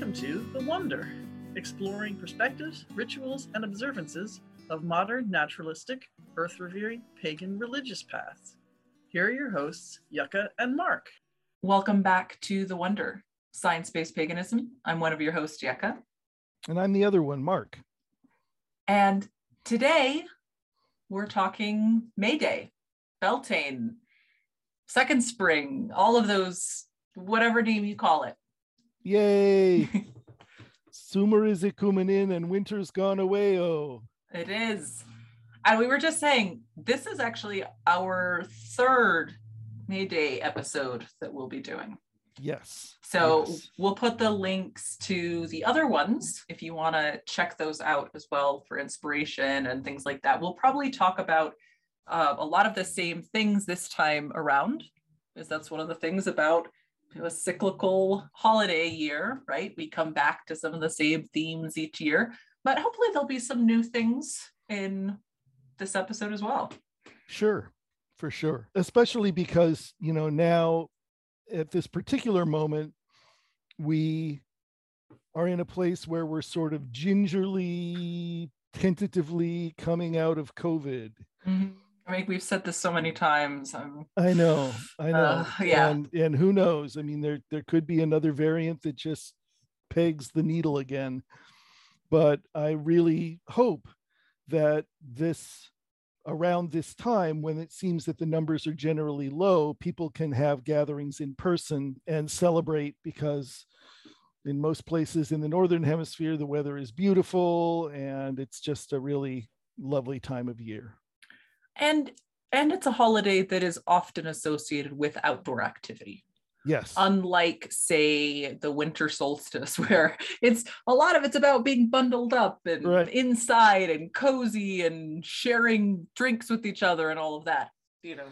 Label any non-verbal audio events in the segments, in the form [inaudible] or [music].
Welcome to The Wonder, exploring perspectives, rituals, and observances of modern naturalistic, earth revering, pagan religious paths. Here are your hosts, Yucca and Mark. Welcome back to The Wonder, Science Based Paganism. I'm one of your hosts, Yucca. And I'm the other one, Mark. And today we're talking May Day, Beltane, Second Spring, all of those, whatever name you call it. Yay! [laughs] Summer is it coming in and winter's gone away. Oh, It is. And we were just saying, this is actually our third May Day episode that we'll be doing. yes. So Yes. we'll put the links to the other ones if you want to check those out as well for inspiration and things like that. We'll probably talk about uh, a lot of the same things this time around, because that's one of the things about a cyclical holiday year, right? We come back to some of the same themes each year, but hopefully there'll be some new things in this episode as well. Sure, for sure. Especially because, you know, now at this particular moment, we are in a place where we're sort of gingerly, tentatively coming out of COVID. Mm-hmm. I mean, we've said this so many times. Um, I know, I know. Uh, [laughs] yeah. And and who knows? I mean, there there could be another variant that just pegs the needle again. But I really hope that this around this time when it seems that the numbers are generally low, people can have gatherings in person and celebrate because in most places in the northern hemisphere the weather is beautiful and it's just a really lovely time of year. And and it's a holiday that is often associated with outdoor activity Yes. unlike say the winter solstice [laughs] where it's a lot of it's about being bundled up and Right. inside and cozy and sharing drinks with each other and all of that you know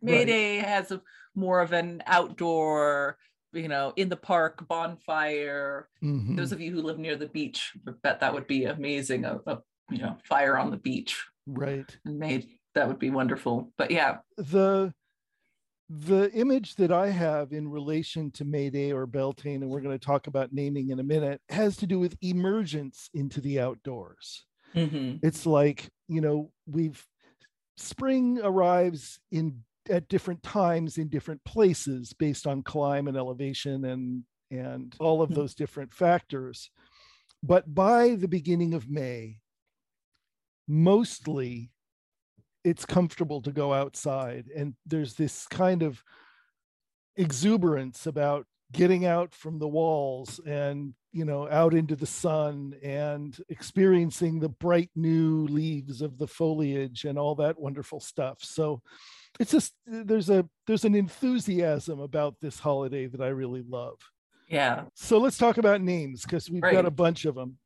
may Right. day has a more of an outdoor you know in the park bonfire Mhm. those of you who live near the beach I bet that would be amazing a, a you know fire on the beach right. and made that would be wonderful but yeah the the image that I have in relation to Mayday or Beltane, and we're going to talk about naming in a minute, has to do with emergence into the outdoors. mhm, It's like, you know, we've spring arrives in at different times in different places based on climb and elevation and and all of Mhm. those different factors. But by the beginning of May, mostly it's comfortable to go outside. And there's this kind of exuberance about getting out from the walls and you know out into the sun and experiencing the bright new leaves of the foliage and all that wonderful stuff. So it's just there's a there's an enthusiasm about this holiday that i really love. Yeah. So let's talk about names because we've got a bunch of them.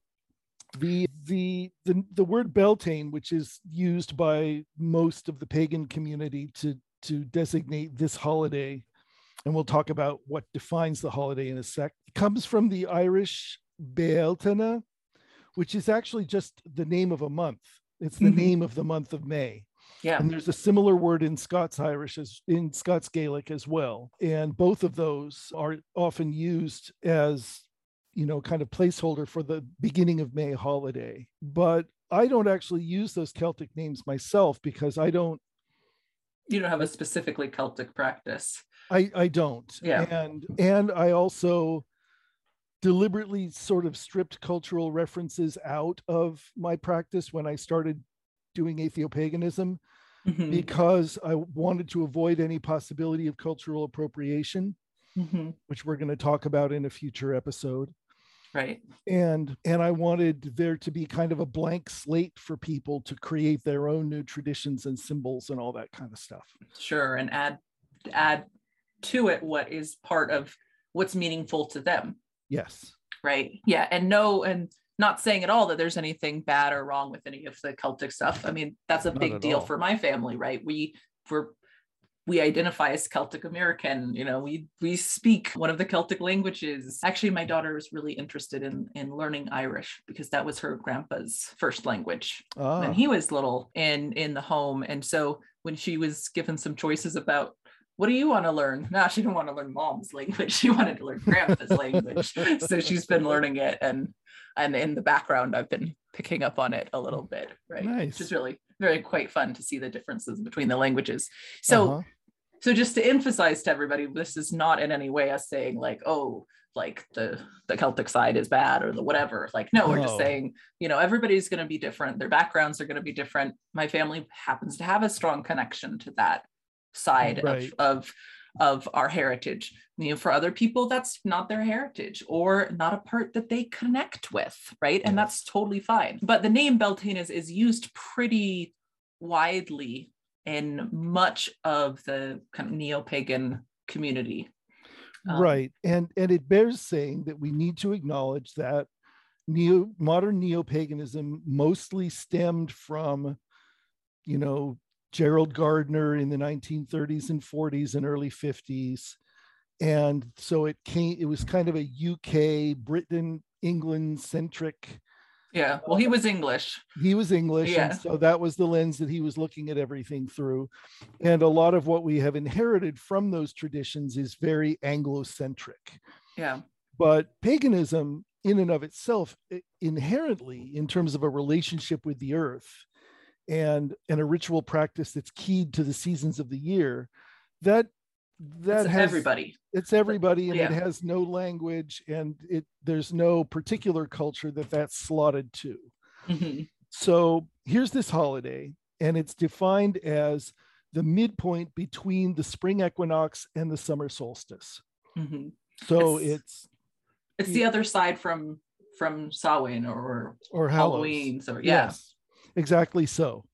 The, the the the word Beltane, which is used by most of the pagan community to to designate this holiday, and we'll talk about what defines the holiday in a sec, comes from the Irish Bealtaine, which is actually just the name of a month. It's the Mhm. name of the month of May. yeah And there's a similar word in Scots Irish as in Scots Gaelic as well. And both of those are often used as, you know, kind of placeholder for the beginning of May holiday. But I don't actually use those Celtic names myself because I don't you don't have a specifically celtic practice I, I don't. Yeah. And and I also deliberately sort of stripped cultural references out of my practice when I started doing atheopaganism. Mhm, because I wanted to avoid any possibility of cultural appropriation, mhm, which we're going to talk about in a future episode. Right And and I wanted there to be kind of a blank slate for people to create their own new traditions and symbols and all that kind of stuff. sure and add add to it what is part of what's meaningful to them Yes. right yeah and no and not saying at all that there's anything bad or wrong with any of the celtic stuff i mean that's a Not big deal all. for my family right we we're we identify as celtic american you know we we speak one of the celtic languages. Actually my daughter is really interested in in learning irish because that was her grandpa's first language when Ah, he was little in in the home. And so when she was given some choices about what do you want to learn? [laughs] No, she didn't want to learn mom's language. She wanted to learn grandpa's language. [laughs] So she's been learning it and and in the background I've been picking up on it a little bit, right? Nice. Which is really very quite fun to see the differences between the languages. So Uh-huh. so just to emphasize to everybody, this is not in any way us saying like, oh, like the the Celtic side is bad or the whatever. Like, no, we're just saying, you know, everybody's going to be different. Their backgrounds are going to be different. My family happens to have a strong connection to that side Right. of of of our heritage. You know, for other people, that's not their heritage or not a part that they connect with, right? And that's totally fine. But the name Beltane is, is used pretty widely in much of the kind of neo-pagan community. Um, right and and it bears saying that we need to acknowledge that neo modern neo-paganism mostly stemmed from you know gerald gardner in the 1930s and 40s and early 50s and so it came it was kind of a uk britain england centric Yeah. Well, he was English. he was english Yeah. and so that was the lens that he was looking at everything through and a lot of what we have inherited from those traditions is very anglo-centric Yeah. but paganism in and of itself inherently in terms of a relationship with the earth and and a ritual practice that's keyed to the seasons of the year that that It's has everybody. it's everybody and it has no language and it there's no particular culture that that's slotted to Mhm. so here's this holiday, and it's defined as the midpoint between the spring equinox and the summer solstice. Mhm. So It's- it's It's the other side from from Samhain or or. Halloween. So yeah. Yes, exactly so.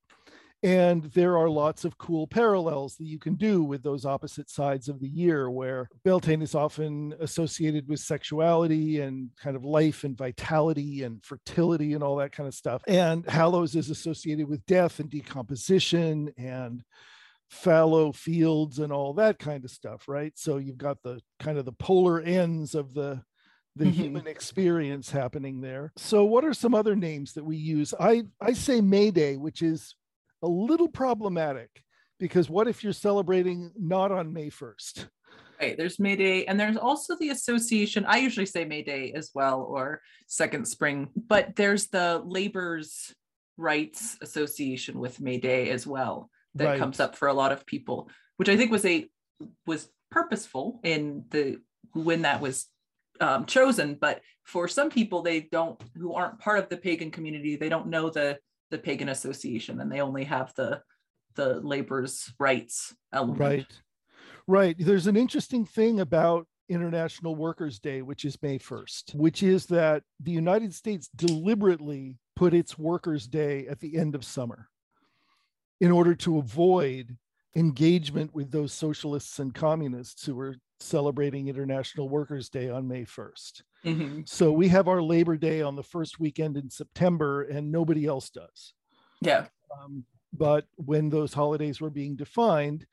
And there are lots of cool parallels that you can do with those opposite sides of the year, where Beltane is often associated with sexuality and kind of life and vitality and fertility and all that kind of stuff. And Hallows is associated with death and decomposition and fallow fields and all that kind of stuff, right? So you've got the kind of the polar ends of the the Mhm. human experience happening there. So what are some other names that we use? I I say May Day, which is a little problematic because what if you're celebrating not on May 1st? Right. There's May Day, and there's also the association. I usually say May Day as well, or Second Spring, but there's the Labor's Rights Association with May Day as well that Right. comes up for a lot of people, which I think was a was purposeful in the when that was um, chosen. But for some people, they don't who aren't part of the pagan community, they don't know the the pagan association, and they only have the the labor's rights element. Right. Right. There's an interesting thing about International Workers' Day, which is May 1st, which is that the United States deliberately put its Workers' Day at the end of summer in order to avoid engagement with those socialists and communists who were celebrating International Workers' Day on May 1st. Mhm. So we have our Labor Day on the first weekend in September, and nobody else does. Yeah. Um, but when those holidays were being defined,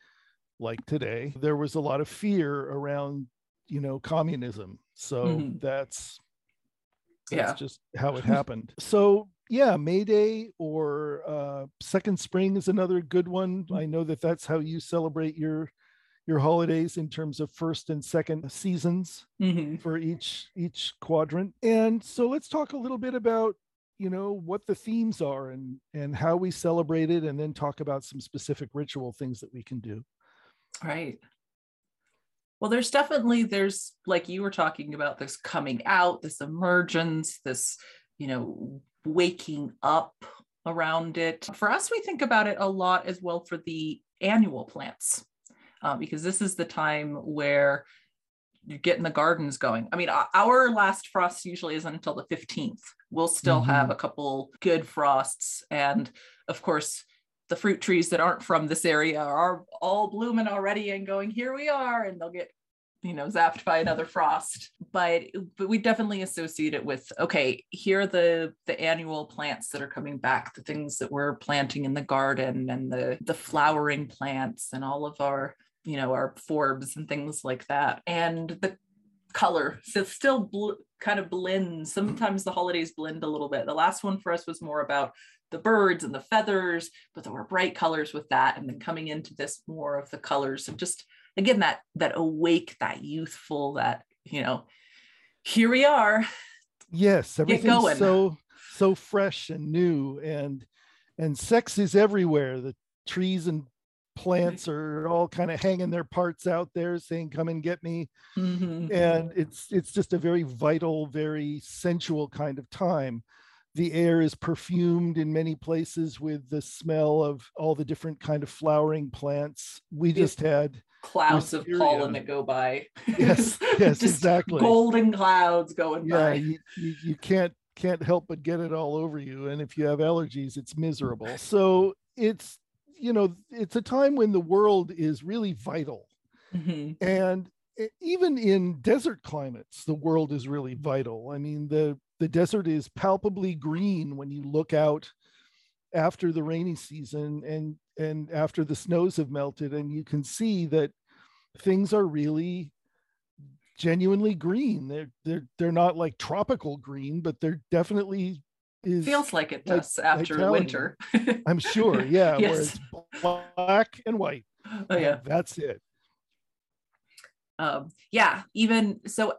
like today, there was a lot of fear around, you know, communism. So Mhm. that's Yeah. that's just how it [laughs] happened. so yeah, May Day or uh, Second Spring is another good one. I know that that's how you celebrate your your holidays in terms of first and second seasons Mhm. for each each quadrant and so let's talk a little bit about you know what the themes are and and how we celebrate it and then talk about some specific ritual things that we can do Right. Well, there's definitely there's like you were talking about this coming out, this emergence, this, you know, waking up around it. For us, we think about it a lot as well for the annual plants, uh, because this is the time where you're getting the gardens going. I mean, our last frost usually isn't until the 15th. We'll still have a couple good frosts. And of course, the fruit trees that aren't from this area are all blooming already and going, here we are, and they'll get, you know, zapped by another frost. But but we definitely associate it with, okay, here are the the annual plants that are coming back, the things that we're planting in the garden and the the flowering plants and all of our, you know, our forbs and things like that. And the color so still bl- kind of blends sometimes the holidays blend a little bit the last one for us was more about the birds and the feathers but there were bright colors with that and then coming into this more of the colors of just again that that awake that youthful that you know here we are. Yes everything's so so fresh and new and and sex is everywhere. The trees and plants are all kind of hanging their parts out there saying come and get me. Mm-hmm. and it's it's just a very vital very sensual kind of time. The air is perfumed in many places with the smell of all the different kind of flowering plants. We just had clouds of pollen that go by. Yes [laughs] yes exactly. golden clouds going yeah by. you, you, you can't can't help but get it all over you and if you have allergies it's miserable. [laughs] So it's you know it's a time when the world is really vital. Mm-hmm. and even in desert climates the world is really vital. I mean the the desert is palpably green when you look out after the rainy season and and after the snows have melted and you can see that things are really genuinely green they're they're they're not like tropical green but they're definitely is feels like it does like, after like winter. I'm sure. [laughs] Yeah. yes. Where it's black and white. Oh yeah. That's it. Um, yeah. Even so,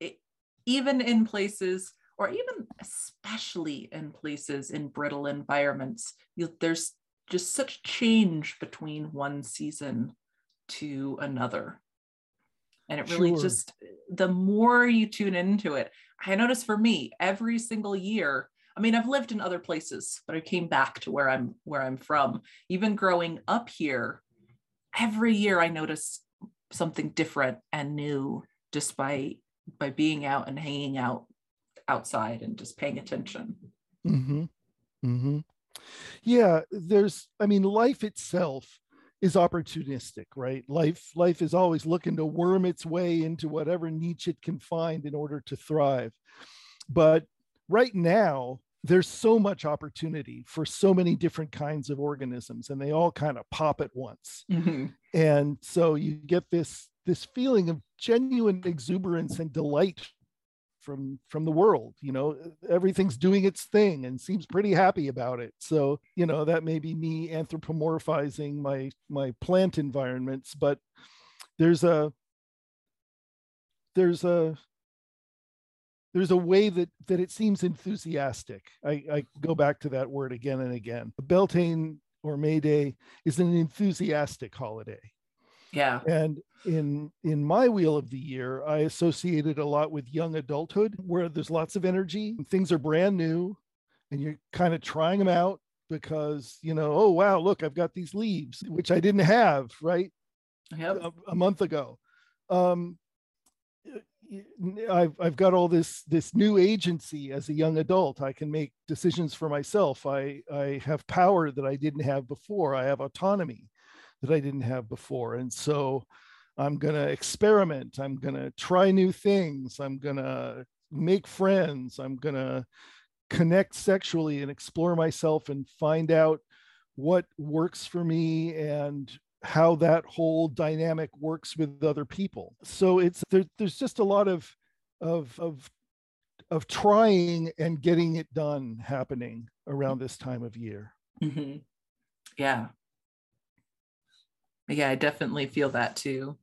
it, even in places, or even especially in places in brittle environments, you, there's just such change between one season to another. And it really sure. just, the more you tune into it, I notice for me every single year. I mean, I've lived in other places, but I came back to where I'm where I'm from. Even growing up here, every year I notice something different and new just by by being out and hanging out outside and just paying attention. Mm-hmm. Mm-hmm. Yeah, there's. I mean, life itself is opportunistic, right? Life life is always looking to worm its way into whatever niche it can find in order to thrive. But right now, there's so much opportunity for so many different kinds of organisms and they all kind of pop at once. Mm-hmm. And so you get this this feeling of genuine exuberance and delight from from the world you know everything's doing its thing and seems pretty happy about it. So you know that may be me anthropomorphizing my my plant environments but there's a there's a there's a way that that it seems enthusiastic. I i go back to that word again and again. Beltane or may day is an enthusiastic holiday yeah and in in my wheel of the year i associated a lot with young adulthood where there's lots of energy things are brand new and you're kind of trying them out because you know oh wow look i've got these leaves which i didn't have right yep. a, a month ago um I've I've got all this this new agency as a young adult. I can make decisions for myself. I I have power that I didn't have before. I have autonomy that I didn't have before. And so I'm going to experiment. I'm going to try new things. I'm going to make friends. I'm going to connect sexually and explore myself and find out what works for me and how that whole dynamic works with other people. So it's there, there's just a lot of of of of trying and getting it done happening around this time of year. Mm-hmm. Yeah, yeah, I definitely feel that too.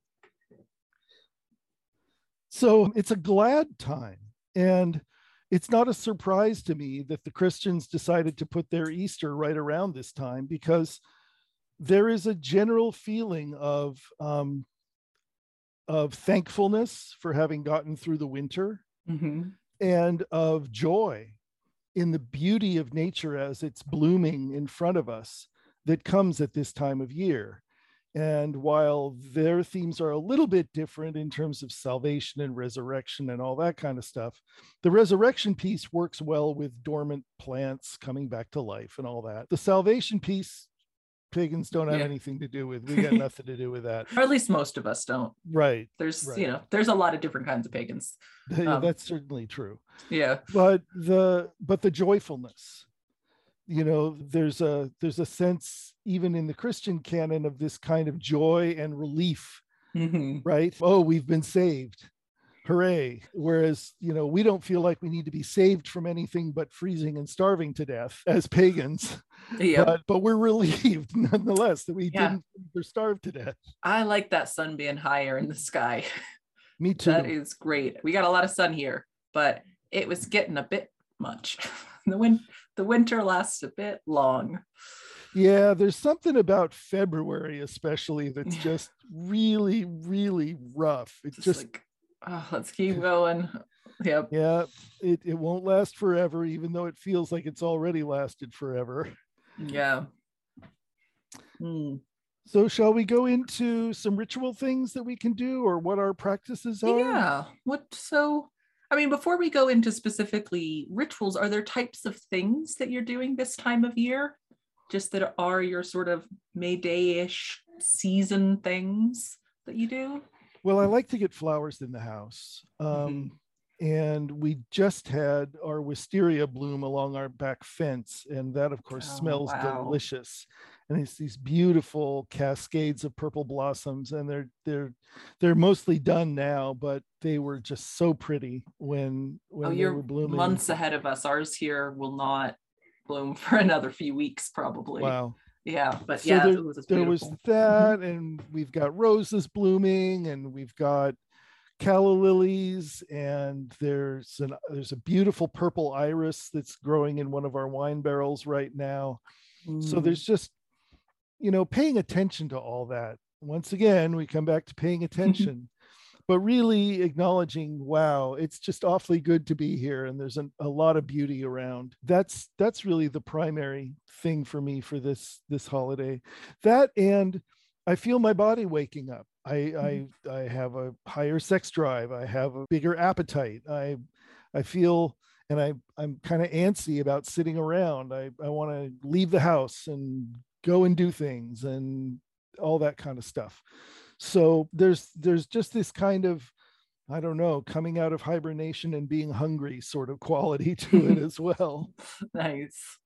So it's a glad time. And it's not a surprise to me that the Christians decided to put their Easter right around this time because there is a general feeling of um, of thankfulness for having gotten through the winter mm-hmm. and of joy in the beauty of nature as it's blooming in front of us that comes at this time of year. And while their themes are a little bit different in terms of salvation and resurrection and all that kind of stuff, the resurrection piece works well with dormant plants coming back to life and all that. The salvation piece, pagans don't have yeah. anything to do with. We got [laughs] nothing to do with that. or at least most of us don't. Right. There's, right. you know, there's a lot of different kinds of pagans. [laughs] Um, That's certainly true. Yeah. But the but the joyfulness you know there's a there's a sense even in the christian canon of this kind of joy and relief mm-hmm. right oh we've been saved hooray whereas you know we don't feel like we need to be saved from anything but freezing and starving to death as pagans Yeah. but, but we're [laughs] relieved nonetheless that we Yeah. didn't freeze or starve to death I like that sun being higher in the sky. [laughs] me too That is great. We got a lot of sun here, but it was getting a bit much. [laughs] the win the winter lasts a bit long. yeah there's something about february especially that's just really really rough It's Just, just like, oh, let's keep going. Yep. yeah it, it won't last forever even though it feels like it's already lasted forever Yeah. Hmm. So, shall we go into some ritual things that we can do or what our practices are? Yeah. What so I mean, before we go into specifically rituals, are there types of things that you're doing this time of year? Just that are your sort of May Day-ish season things that you do? Well, I like to get flowers in the house. Mm-hmm. Um, And we just had our wisteria bloom along our back fence. And that, of course, Oh, smells wow. delicious. And it's these beautiful cascades of purple blossoms. And they're they're they're mostly done now, but they were just so pretty when when oh, they you're were blooming. months ahead of us. Ours here will not bloom [laughs] for another few weeks, probably. Wow. Yeah, but So yeah, there- was there was that and we've got roses blooming and we've got calla lilies and there's an there's a beautiful purple iris that's growing in one of our wine barrels right now so Mm. there's just you know paying attention to all that. Once again we come back to paying [laughs] mm-hmm. attention but really acknowledging wow it's just awfully good to be here and there's an, a lot of beauty around. That's that's really the primary thing for me for this this holiday. That and i feel my body waking up. I i mm-hmm. i have a higher sex drive. I have a bigger appetite. I i feel and i i'm kind of antsy about sitting around. I i want to leave the house and go and do things and all that kind of stuff so there's there's just this kind of i don't know coming out of hibernation and being hungry sort of quality [laughs] to it as well [laughs] nice.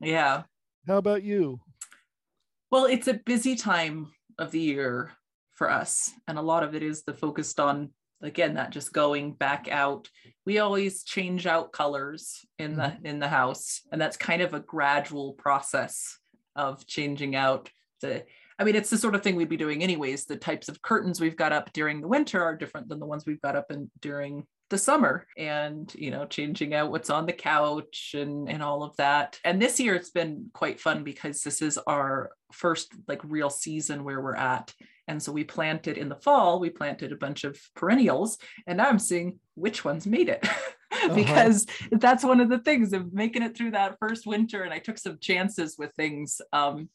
Yeah. how about you Well, it's a busy time of the year for us, and a lot of it is the focused on again that just going back out. We always change out colors in the mm-hmm. in the house, and that's kind of a gradual process of changing out the. I mean, it's the sort of thing we'd be doing anyways. The types of curtains we've got up during the winter are different than the ones we've got up in during the summer and you know changing out what's on the couch and and all of that and this year it's been quite fun because this is our first like real season where we're at and so we planted in the fall we planted a bunch of perennials and now i'm seeing which ones made it [laughs] because that's one of the things of making it through that first winter and i took some chances with things um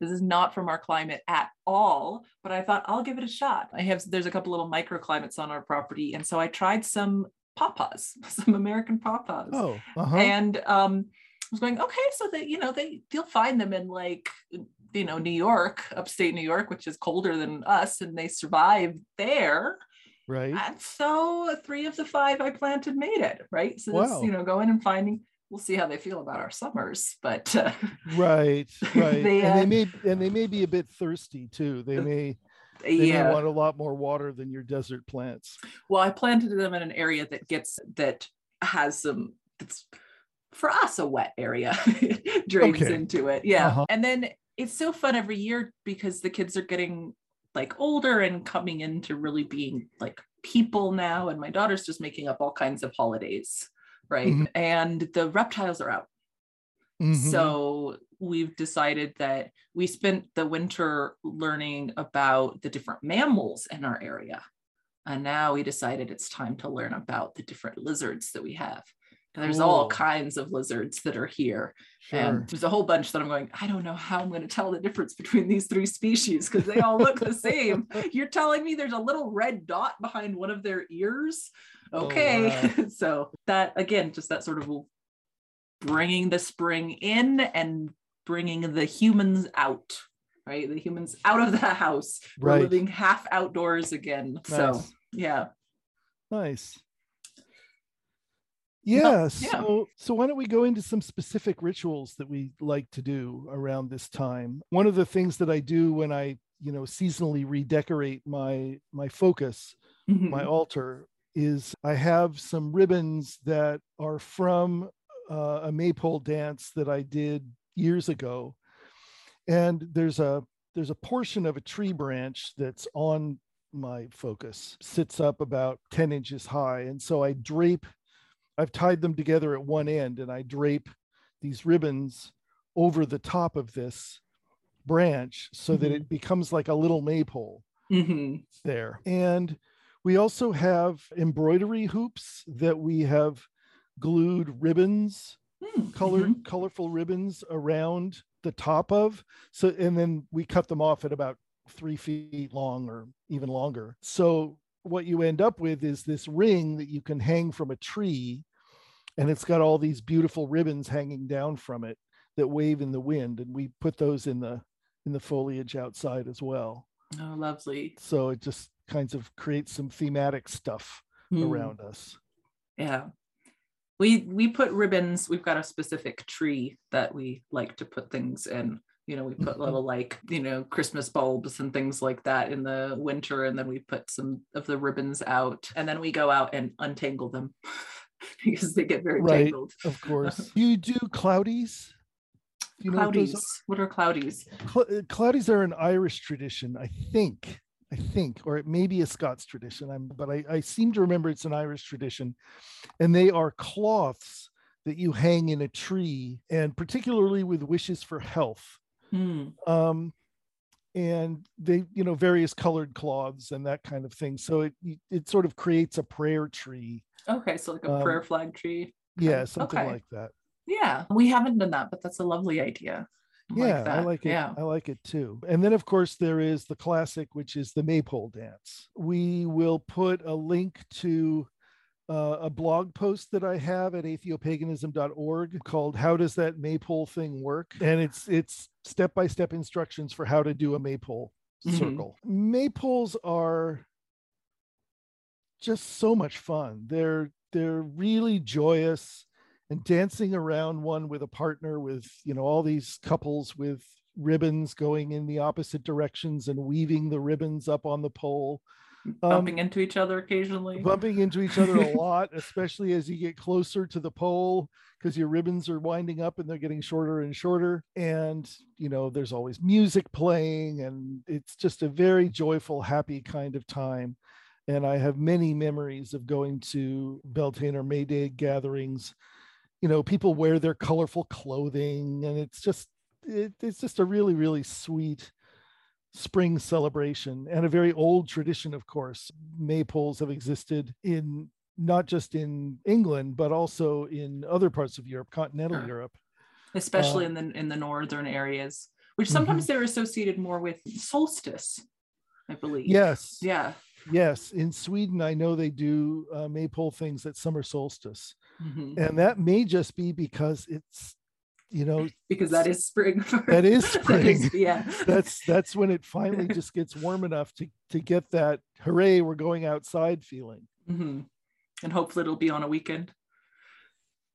this is not from our climate at all, but I thought I'll give it a shot. I have there's a couple little microclimates on our property, and so I tried some pawpaws, [laughs] some American pawpaws. oh uh-huh. and um, I was going okay. So that you know they you'll find them in like you know New York, upstate New York, which is colder than us, and they survive there. Right And so three of the five I planted made it right. So Wow. you know going and finding. We'll see how they feel about our summers, but uh, right [laughs] right They, and uh, they may and they may be a bit thirsty too they may they yeah. want a lot more water than your desert plants Well, I planted them in an area that gets that has some it's for us a wet area [laughs] drains Okay. into it. Yeah. Uh-huh. And then it's so fun every year because the kids are getting like older and coming into really being like people now. And my daughter's just making up all kinds of holidays. Right. Mhm. And the reptiles are out. Mhm. So we've decided that we spent the winter learning about the different mammals in our area. And now we decided it's time to learn about the different lizards that we have. And there's all kinds of lizards that are here. sure. And there's a whole bunch that I'm going, I don't know how I'm going to tell the difference between these three species because they all look the same. [laughs] You're telling me there's a little red dot behind one of their ears? Oh, Okay. [laughs] so that, again, just that sort of bringing the spring in and bringing the humans out, right? The humans out of the house. We're living half outdoors again. So, yeah. Nice. Yeah, [laughs] yeah. so so why don't we go into some specific rituals that we like to do around this time? One of the things that I do when I, you know, seasonally redecorate my my focus Mhm. my altar is I have some ribbons that are from uh, a maypole dance that I did years ago, and there's a there's a portion of a tree branch that's on my focus sits up about 10 inches high and so i drape i've tied them together at one end and i drape these ribbons over the top of this branch so that Mhm. it becomes like a little maypole Mhm. there. And we also have embroidery hoops that we have glued ribbons, Mm, colored, mhm. colorful ribbons around the top of. So, and then we cut them off at about three feet long or even longer. So, what you end up with is this ring that you can hang from a tree, and it's got all these beautiful ribbons hanging down from it that wave in the wind. And we put those in the in the foliage outside as well Oh, lovely. so it just kinds of creates some thematic stuff Mm. around us Yeah. We we put ribbons, we've got a specific tree that we like to put things in. You know, we put Mhm. little like, you know, Christmas bulbs and things like that in the winter and then we put some of the ribbons out and then we go out and untangle them [laughs] because they get very Right. tangled. of [laughs] course you do clooties you know what Clooties. What are clooties? are? Cl- uh, clooties are an irish tradition i think i think or it may be a scots tradition i'm but I, I seem to remember it's an irish tradition and they are cloths that you hang in a tree and particularly with wishes for health Hmm. um and they you know various colored cloths and that kind of thing so it it sort of creates a prayer tree Okay, so like a Um, prayer flag tree. yeah something okay. like that Yeah, we haven't done that, but that's a lovely idea. I yeah i like it Yeah. i like it too and then of course there is the classic which is the maypole dance we will put a link to uh, a blog post that i have at atheopaganism.org called how does that maypole thing work? And it's it's step-by-step instructions for how to do a maypole Mhm. circle. Maypoles are just so much fun. They're they're really joyous and dancing around one with a partner with you know all these couples with ribbons going in the opposite directions and weaving the ribbons up on the pole Um, Bumping into each other occasionally. bumping into each other a [laughs] lot especially as you get closer to the pole because your ribbons are winding up and they're getting shorter and shorter. And you know there's always music playing and it's just a very joyful happy kind of time. And i have many memories of going to beltane or may day gatherings. You know people wear their colorful clothing and it's just it, it's just a really really sweet spring celebration and a very old tradition of course maypoles have existed in not just in england but also in other parts of europe continental Sure. europe especially Uh, in the in the northern areas, which sometimes they're associated more with solstice, I believe. yes Yeah. yes in sweden i know they do uh, maypole things at summer solstice Mhm. and that may just be because it's you know [laughs] Because that is spring. [laughs] That is That spring. [laughs] yeah. that's that's when it finally just gets warm enough to to get that hooray we're going outside feeling Mhm. And hopefully it'll be on a weekend.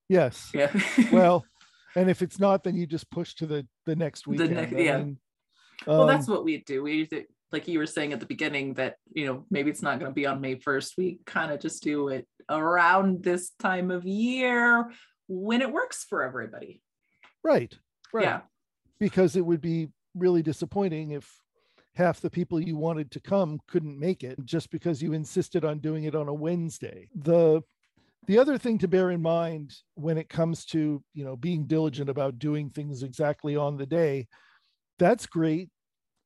yes Yeah. well and if it's not then you just push to the the next The weekend next- I yeah. mean, well, that's um, what we do. We like you were saying at the beginning that you know maybe it's not going to be on May first. We kind of just do it around this time of year when it works for everybody. Right right Yeah. because it would be really disappointing if half the people you wanted to come couldn't make it just because you insisted on doing it on a Wednesday. The the other thing to bear in mind when it comes to, you know, being diligent about doing things exactly on the day, that's great,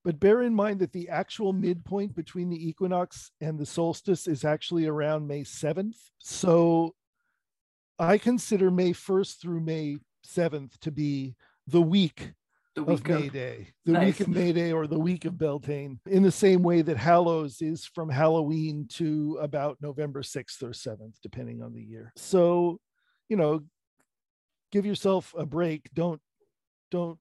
but bear in mind that the actual midpoint between the equinox and the solstice is actually around May 7th. So I consider May 1st through May 7th to be the week The of week May Day, the Nice. week of May Day or the week of Beltane, in the same way that Hallows is from Halloween to about November 6th or 7th, depending on the year. So, you know, give yourself a break. Don't, don't,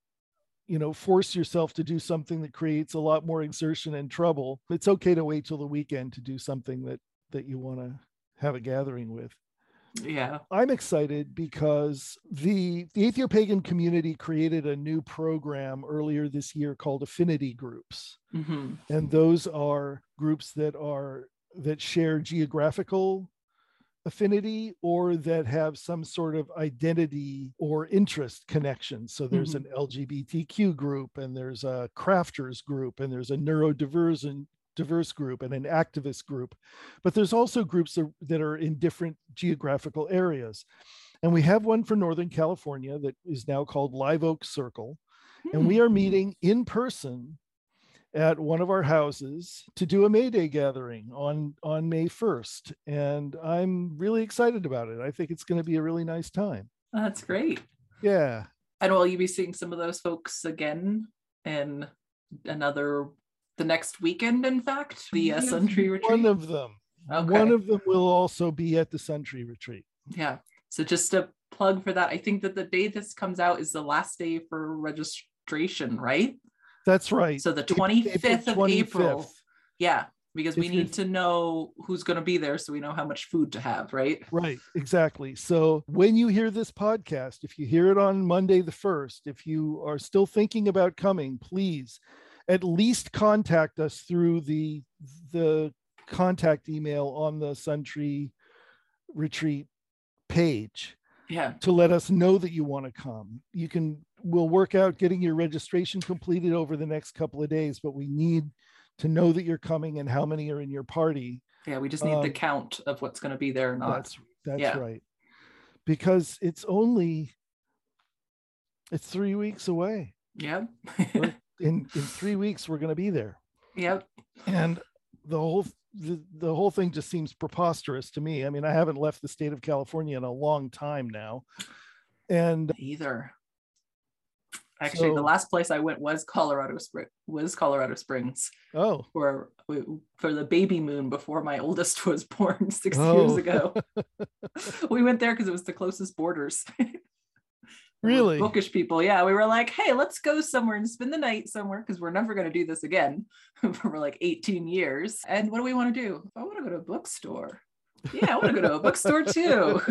you know, force yourself to do something that creates a lot more exertion and trouble. It's okay to wait till the weekend to do something that that you want to have a gathering with. Yeah. I'm excited because the the Atheopagan community created a new program earlier this year called affinity groups. hmm And those are groups that are that share geographical affinity or that have some sort of identity or interest connection. So there's Mhm. an LGBTQ group and there's a crafters group and there's a neurodiverse and diverse group and an activist group. But there's also groups that- that are in different geographical areas. And we have one for Northern California that is now called Live Oak Circle. And we hmm. are meeting in person at one of our houses to do a May Day gathering on on May 1st. And I'm really excited about it. I think it's going to be a really nice time. Oh, that's great. Yeah. And will you be seeing some of those folks again in another the next weekend? In fact, the uh, Sun Tree Retreat. One of them. Okay. One of them will also be at the Sun Tree Retreat. yeah. So just a plug for that. I think that the day this comes out is the last day for registration, right? That's right. So the April 25th of April. Yeah, because we If you're- need to know who's going to be there so we know how much food to have, right? Right, exactly. So when you hear this podcast, if you hear it on Monday the 1st, if you are still thinking about coming, please at least contact us through the the contact email on the Suntree retreat page Yeah. to let us know that you want to come. You can we'll work out getting your registration completed over the next couple of days, but we need to know that you're coming and how many are in your party Yeah. We just need the Um, count of what's going to be there or not. that's that's Yeah. right. Because it's only it's three weeks away. Yeah. We're- In in three weeks, we're gonna be there. yep. And the whole the, the whole thing just seems preposterous to me. I mean, I haven't left the state of California in a long time now. And Either. Actually, the last place I went was Colorado Spring was Colorado Springs oh, for for the baby moon before my [laughs] oldest was born six years Oh. ago. [laughs] we went there because it was the closest borders. [laughs] Really? bookish people. Yeah, we were like, hey, let's go somewhere and spend the night somewhere because we're never going to do this again [laughs] for like 18 years. And what do we want to do? I want to go to a bookstore. Yeah, I want to go to a bookstore [laughs] too.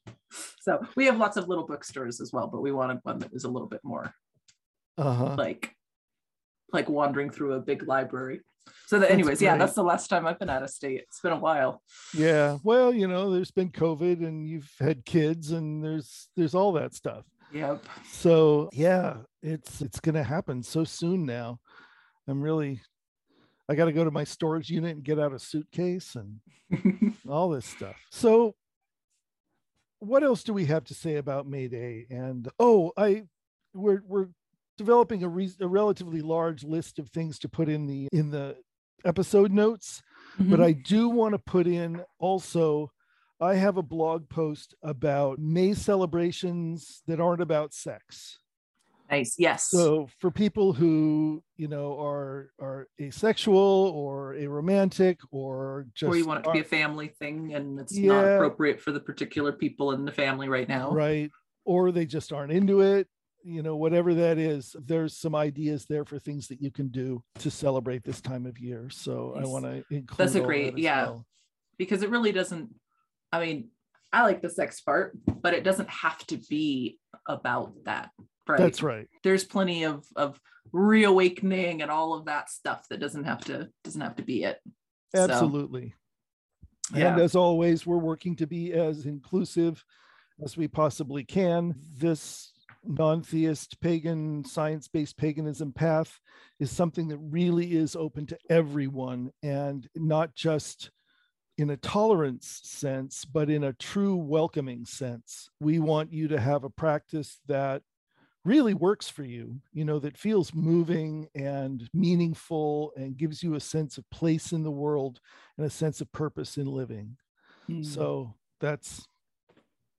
[laughs] so we have lots of little bookstores as well, but we wanted one that was a little bit more uh-huh. like like wandering through a big library. So that That's anyways, yeah, that's the last time I've been out of state. It's been a while. Yeah. Well, you know, there's been COVID and you've had kids and there's there's all that stuff. Yep. So yeah, it's it's gonna happen so soon now. I'm really I gotta go to my storage unit and get out a suitcase and [laughs] all this stuff. So, what else do we have to say about May Day? And oh, I we're we're developing a, re- a relatively large list of things to put in the in the episode notes, but mm-hmm. I do want to put in also. I have a blog post about May celebrations that aren't about sex. nice. Yes. So for people who you know are are asexual or aromantic or just or you want it to be a family thing and it's not appropriate for the particular people in the family right now. right or they just aren't into it you know whatever that is there's some ideas there for things that you can do to celebrate this time of year so i want to include That's a great- that yeah. well. Because it really doesn't, I mean, I like the sex part, but it doesn't have to be about that. Right. that's right There's plenty of of reawakening and all of that stuff that doesn't have to doesn't have to be it. So, absolutely and as always we're working to be as inclusive as we possibly can this non-theist pagan science-based paganism path is something that really is open to everyone and not just in a tolerance sense but in a true welcoming sense we want you to have a practice that really works for you you know that feels moving and meaningful and gives you a sense of place in the world and a sense of purpose in living Mm. so that's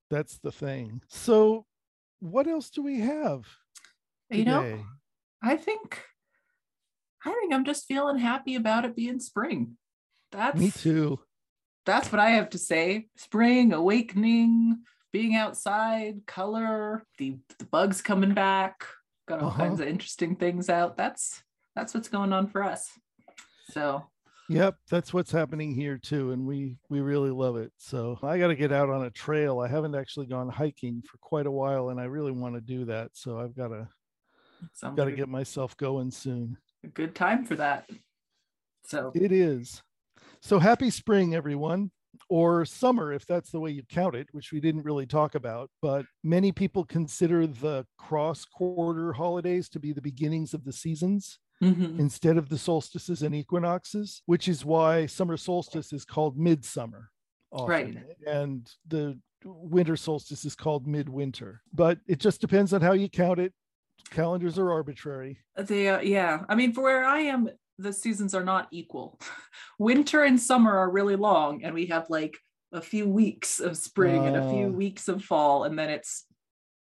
that's the thing so what else do we have you know, today? I think I think I'm just feeling happy about it being spring. That's me too that's what I have to say. Spring, awakening, being outside, color, the, the bugs coming back, got all Uh-huh. kinds of interesting things out. That's that's what's going on for us. So Yep, that's what's happening here too, and we we really love it. So I got to get out on a trail. I haven't actually gone hiking for quite a while, and I really want to do that. So I've got to got to get myself going soon. a good time for that. So It is. So happy spring, everyone, or summer, if that's the way you count it, which we didn't really talk about. But many people consider the cross quarter holidays to be the beginnings of the seasons. Mhm. instead of the solstices and equinoxes, which is why summer solstice is called midsummer. often, Right. And the winter solstice is called midwinter. But it just depends on how you count it. Calendars are arbitrary. They, yeah. I mean, for where I am, the seasons are not equal. [laughs] Winter and summer are really long, and we have like a few weeks of spring and a few Oh. weeks of fall, and then it's,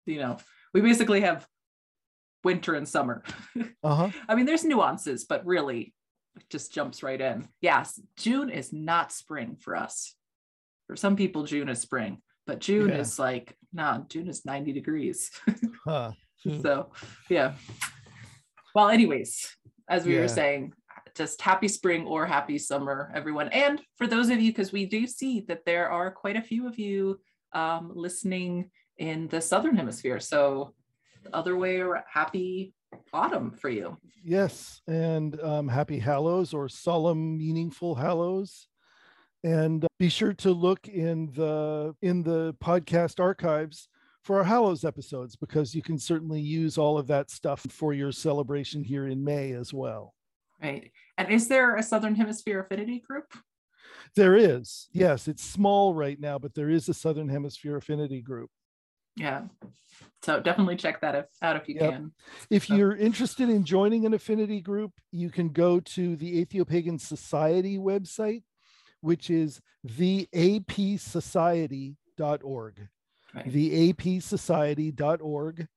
you know, we basically have winter and summer. [laughs] Uh-huh. I mean, there's nuances, but really, it just jumps right in. Yes, June is not spring for us. For some people, June is spring, but June Yeah. is like, nah, June is 90 degrees. Huh. [laughs] So, yeah. Well, anyways, as we Yeah. were saying, just happy spring or happy summer, everyone. And for those of you, because we do see that there are quite a few of you um, listening in the Southern Hemisphere. So, the other way around, happy autumn for you. Yes, and um, happy Hallows or solemn, meaningful Hallows, and uh, be sure to look in the in the podcast archives for our Hallows episodes because you can certainly use all of that stuff for your celebration here in May as well. Right. And is there a Southern Hemisphere affinity group? There is, yes, it's small right now, but there is a Southern Hemisphere affinity group. Yeah. So definitely check that out if you Yep. can. If So- you're interested in joining an affinity group, you can go to the Atheopagan Society website, which is theapsociety.org. Right. theapsociety.org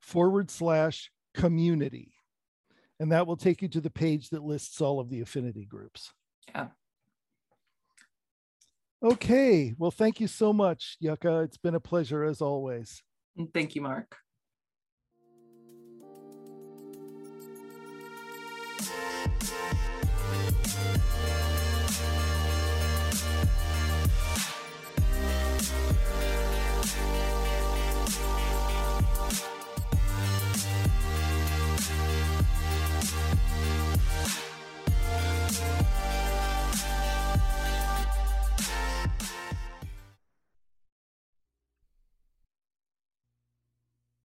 forward slash community. And that will take you to the page that lists all of the affinity groups. Yeah. Okay. Well, thank you so much, Yucca. It's been a pleasure as always. Thank you, Mark.